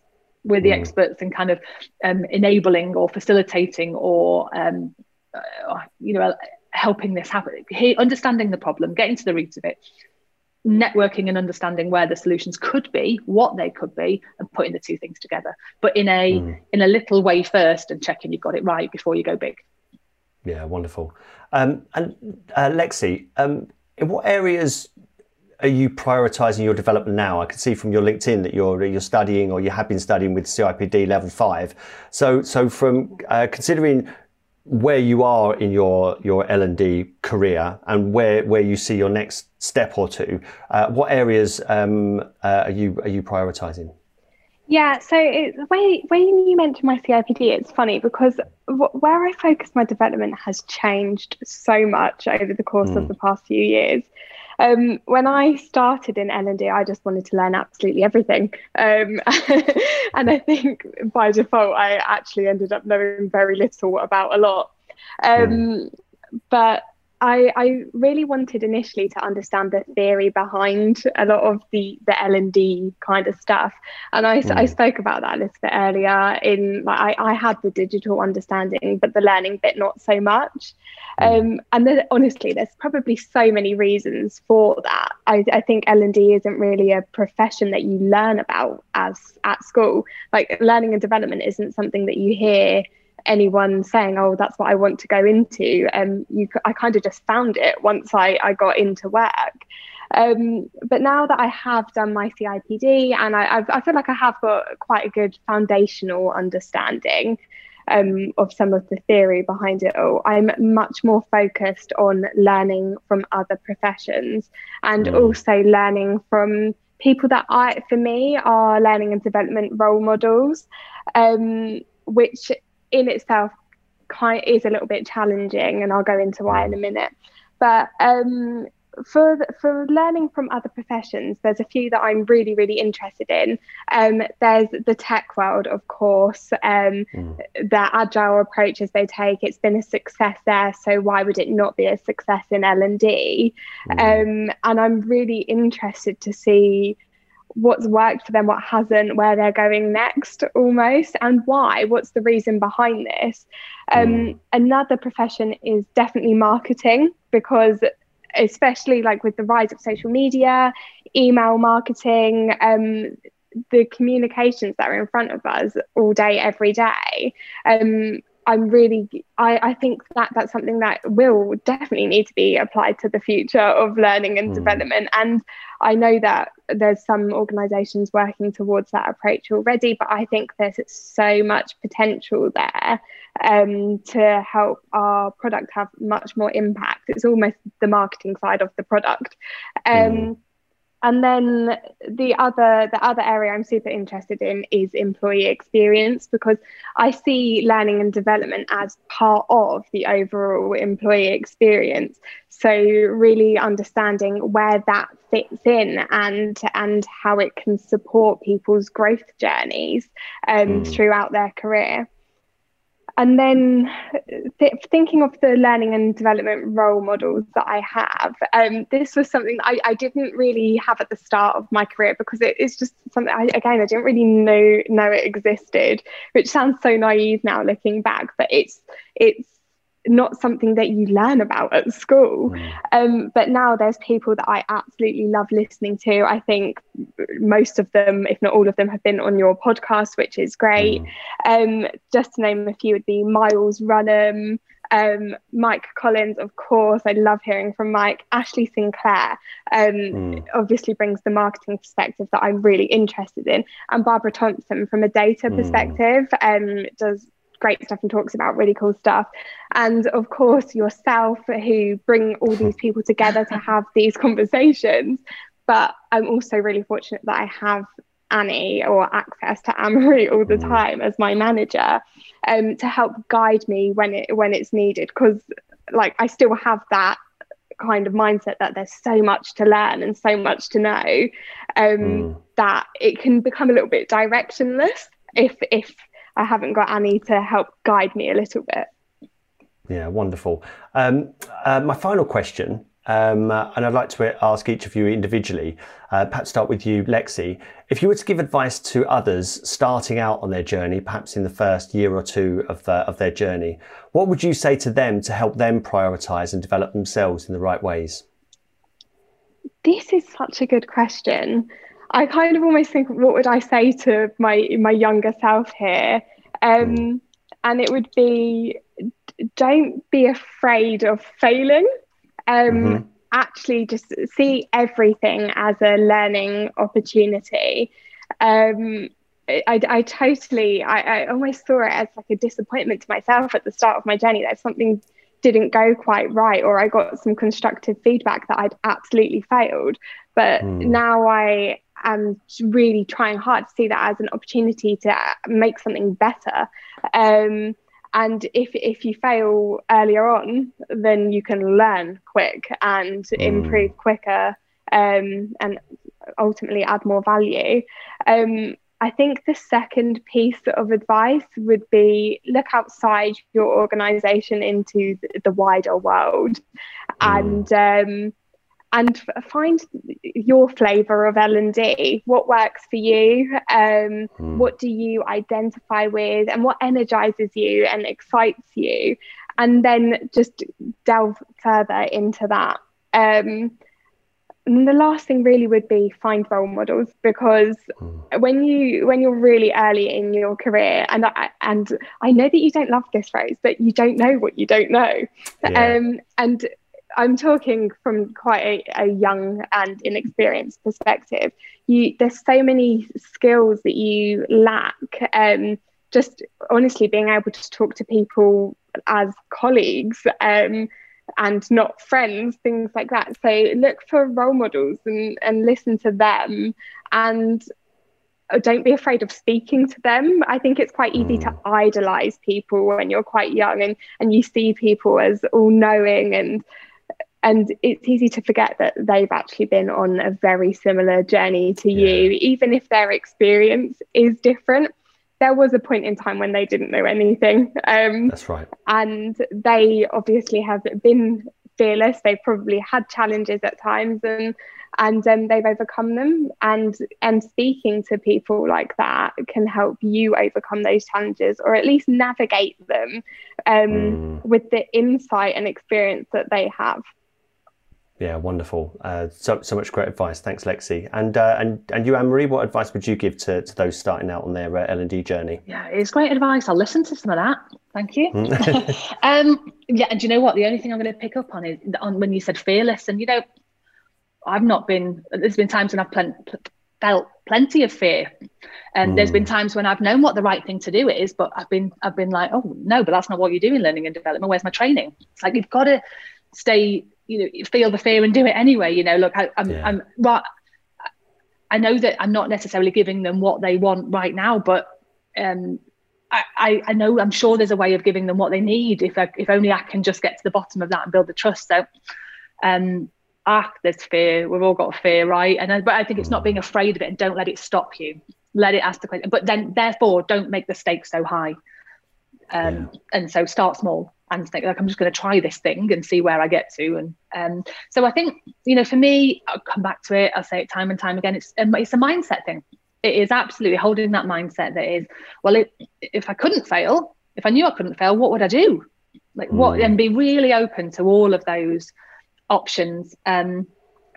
We're the mm. experts in kind of um, enabling or facilitating or um, uh, you know helping this happen understanding the problem getting to the roots of it networking and understanding where the solutions could be what they could be and putting the two things together. But in a mm. in a little way first and checking you've got it right before you go big yeah, wonderful. Um, and uh, Lexie, um, in what areas are you prioritizing your development now? I can see from your LinkedIn that you're you're studying or you have been studying with CIPD level five. So so from uh, considering where you are in your your L and D career and where where you see your next step or two, uh, what areas um, uh, are you are you prioritizing? Yeah, so it, when, when you mentioned my CIPD, it's funny because w- where I focus my development has changed so much over the course mm. of hmm. the past few years. Um, when I started in L&D, I just wanted to learn absolutely everything. Um, and I think by default, I actually ended up knowing very little about a lot. Um, mm. But I, I really wanted initially to understand the theory behind a lot of the the L and D kind of stuff, and I, mm. I spoke about that a little bit earlier. In like I, I had the digital understanding, but the learning bit not so much. Mm. Um, and then, honestly, there's probably so many reasons for that. I, I think L and D isn't really a profession that you learn about as at school. Like learning and development isn't something that you hear anyone saying, "Oh, that's what I want to go into." Um, you, I kind of just found it once I, I got into work. Um, but now that I have done my CIPD and I, I've, I feel like I have got quite a good foundational understanding um, of some of the theory behind it all, I'm much more focused on learning from other professions and mm. also learning from people that I, for me, are learning and development role models, um, which in itself kind is a little bit challenging, and I'll go into why in a minute. But um, for for learning from other professions, there's a few that I'm really really interested in. Um, there's the tech world, of course, um, mm. the agile approaches they take. It's been a success there, so why would it not be a success in L and D? Mm. Um, and I'm really interested to see what's worked for them, what hasn't, where they're going next, almost, and why. What's the reason behind this? Um, mm. Another profession is definitely marketing because especially like with the rise of social media, email marketing, um, the communications that are in front of us all day, every day. Um, I'm really, I, I think that that's something that will definitely need to be applied to the future of learning and mm. development. And I know that there's some organisations working towards that approach already, but I think there's so much potential there um, to help our product have much more impact. It's almost the marketing side of the product. Um, mm. And then the other the other area I'm super interested in is employee experience because I see learning and development as part of the overall employee experience. So really understanding where that fits in and and how it can support people's growth journeys um, mm. throughout their career and then th- thinking of the learning and development role models that I have, um, this was something I, I, didn't really have at the start of my career because it is just something I, again I didn't really know know it existed, which sounds so naive now looking back, but it's it's not something that you learn about at school. Mm. Um, but now there's people that I absolutely love listening to. I think most of them, if not all of them, have been on your podcast, which is great. Mm. Um, just to name a few would be Myles Runham, um, Mike Collins, of course. I love hearing from Mike. Ashley Sinclair um, mm. obviously brings the marketing perspective that I'm really interested in. And Barbara Thompson, from a data mm. perspective, um, does great stuff and talks about really cool stuff. And of course, yourself, who bring all these people together to have these conversations. But I'm also really fortunate that I have Annie or access to Amory all the mm. time as my manager um, to help guide me when it when it's needed. Because like I still have that kind of mindset that there's so much to learn and so much to know um, mm. that it can become a little bit directionless if if I haven't got Annie to help guide me a little bit. Yeah, wonderful. Um, uh, my final question, um, uh, and I'd like to ask each of you individually, uh, perhaps start with you, Lexie. If you were to give advice to others starting out on their journey, perhaps in the first year or two of, the, of their journey, what would you say to them to help them prioritize and develop themselves in the right ways? This is such a good question. I kind of almost think, what would I say to my my younger self here? Um, hmm. and it would be, don't be afraid of failing. Um, mm-hmm. Actually, just see everything as a learning opportunity. Um, I, I totally, I, I almost saw it as like a disappointment to myself at the start of my journey that something didn't go quite right or I got some constructive feedback that I'd absolutely failed. But mm. now I am really trying hard to see that as an opportunity to make something better. Um, and if if you fail earlier on, then you can learn quick and mm. improve quicker, um, and ultimately add more value. Um, I think the second piece of advice would be look outside your organization into the wider world mm. and um, and find your flavor of L&D what works for you um, mm. what do you identify with and what energizes you and excites you and then just delve further into that um, and the last thing really would be find role models because mm. when you when you're really early in your career and I, and I know that you don't love this phrase but you don't know what you don't know yeah. um, and I'm talking from quite a, a, young and inexperienced perspective. You, there's so many skills that you lack. Um, just honestly being able to talk to people as colleagues, um, and not friends, things like that. So look for role models and, and listen to them and don't be afraid of speaking to them. I think it's quite easy to mm. idolize people when you're quite young and, and you see people as all knowing and and it's easy to forget that they've actually been on a very similar journey to yeah. you, even if their experience is different. There was a point in time when they didn't know anything. Um, That's right. And they obviously have been fearless. They've probably had challenges at times, and and um, they've overcome them. And and speaking to people like that can help you overcome those challenges, or at least navigate them um, mm. with the insight and experience that they have. Yeah, wonderful. Uh, so so much great advice. Thanks, Lexie. And uh, and and you, Anne Marie, what advice would you give to, to those starting out on their uh, L and D journey? Yeah, it's great advice. I'll listen to some of that. Thank you. um, yeah, and you know what? The only thing I'm going to pick up on is on when you said fearless, and you know, I've not been. There's been times when I've pl- felt plenty of fear, and mm. there's been hmm. times when I've known what the right thing to do is, but I've been I've been like, oh no, but that's not what you do in learning and development. Where's my training? It's like you've got to stay you know feel the fear and do it anyway you know look I, am yeah. I'm right I know that I'm not necessarily giving them what they want right now but um I, I know I'm sure there's a way of giving them what they need if I, if only I can just get to the bottom of that and build the trust. So um ah there's fear. We've all got fear right? And I, but I think it's not being afraid of it and don't let it stop you. Let it ask the question. But then therefore don't make the stakes so high. Um yeah. and so start small and think like I'm just going to try this thing and see where I get to. And um, so I think you know, for me, I'll come back to it. I'll say it time and time again. It's um, it's a mindset thing. It is absolutely holding that mindset that is well, it, if I couldn't fail, if I knew I couldn't fail, what would I do? Like what? Mm. And be really open to all of those options. Um,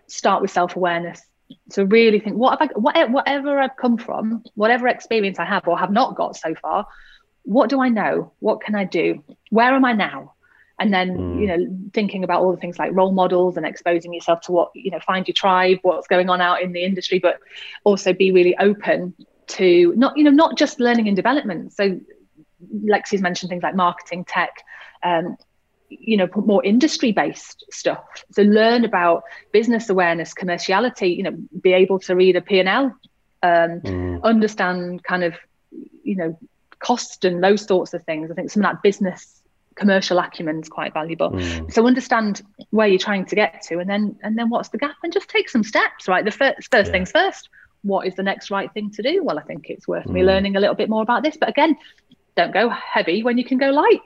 start with self awareness. So really think what have I, what, whatever I've come from, whatever experience I have or have not got so far, what do I know? What can I do? Where am I now? And then, mm. you know, thinking about all the things like role models and exposing yourself to what, you know, find your tribe, what's going on out in the industry, but also be really open to not, you know, not just learning and development. So Lexie's mentioned things like marketing, tech, um, you know, more industry based stuff. So learn about business awareness, commerciality, you know, be able to read a P&L, um, mm. understand kind of, you know, cost and those sorts of things. I think some of that business commercial acumen is quite valuable. Mm. So understand where you're trying to get to, and then and then what's the gap, and just take some steps. Right, the first first yeah. things first. What is the next right thing to do? Well, I think it's worth mm. me learning a little bit more about this. But again, don't go heavy when you can go light.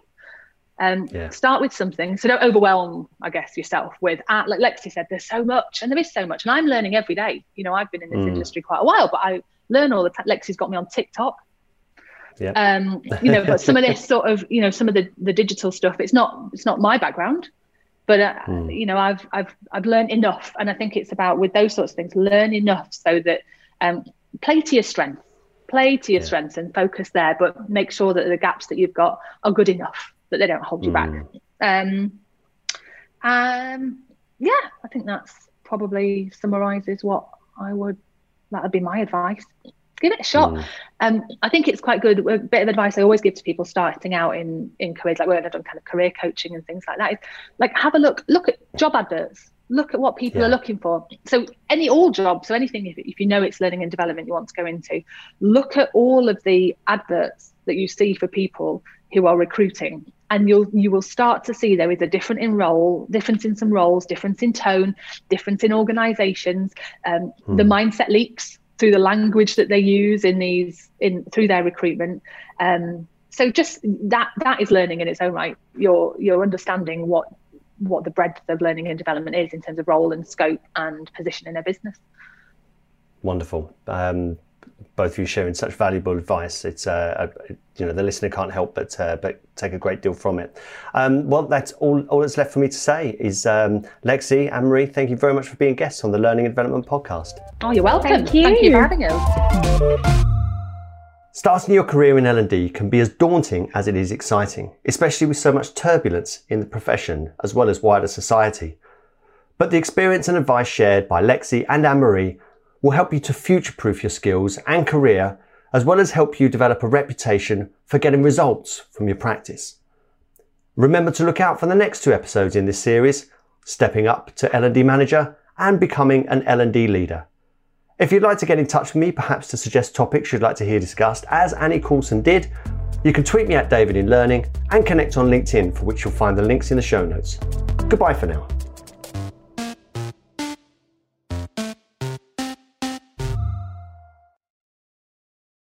Um, yeah. Start with something. So don't overwhelm, I guess, yourself with, uh, like Lexie said, there's so much, and there is so much, and I'm learning every day. You know, I've been in this mm. industry quite a while, but I learn all the time. Lexie's got me on TikTok. Yeah. Um, you know, but some of this sort of, you know, some of the the digital stuff, it's not it's not my background, but uh, mm. you know, I've I've I've learned enough, and I think it's about with those sorts of things, learn enough so that um, play to your strengths, play to your yeah. strengths, and focus there, but make sure that the gaps that you've got are good enough that they don't hold you mm. back. Hmm. Um, um, yeah, I think that's probably summarizes what I would that would be my advice give it a shot. Mm. Um, I think it's quite good. A bit of advice I always give to people starting out in in careers, like when I've done kind of career coaching and things like that, is like have a look, look at job adverts, look at what people yeah. are looking for. So any all jobs, so anything if, if you know it's learning and development you want to go into, look at all of the adverts that you see for people who are recruiting and you'll you will start to see there is a different in role difference in some roles difference in tone difference in organizations um, hmm. the mindset leaks through the language that they use in these in through their recruitment. Um, so just that that is learning in its own right. You're you're understanding what what the breadth of learning and development is in terms of role and scope and position in a business. Wonderful. Um, both of you sharing such valuable advice. It's uh, a, you know the listener can't help but uh, but take a great deal from it. Um, well, that's all. All that's left for me to say is um, Lexie, Anne Marie, thank you very much for being guests on the Learning and Development podcast. Oh, you're welcome. Thank you. Thank you for having us. Starting your career in L&D can be as daunting as it is exciting, especially with so much turbulence in the profession as well as wider society. But the experience and advice shared by Lexie and Anne Marie will help you to future proof your skills and career, as well as help you develop a reputation for getting results from your practice. Remember to look out for the next two episodes in this series, stepping up to L&D manager and becoming an L&D leader. If you'd like to get in touch with me, perhaps to suggest topics you'd like to hear discussed, as Annie Coulson did, you can tweet me at David in Learning and connect on LinkedIn, for which you'll find the links in the show notes. Goodbye for now.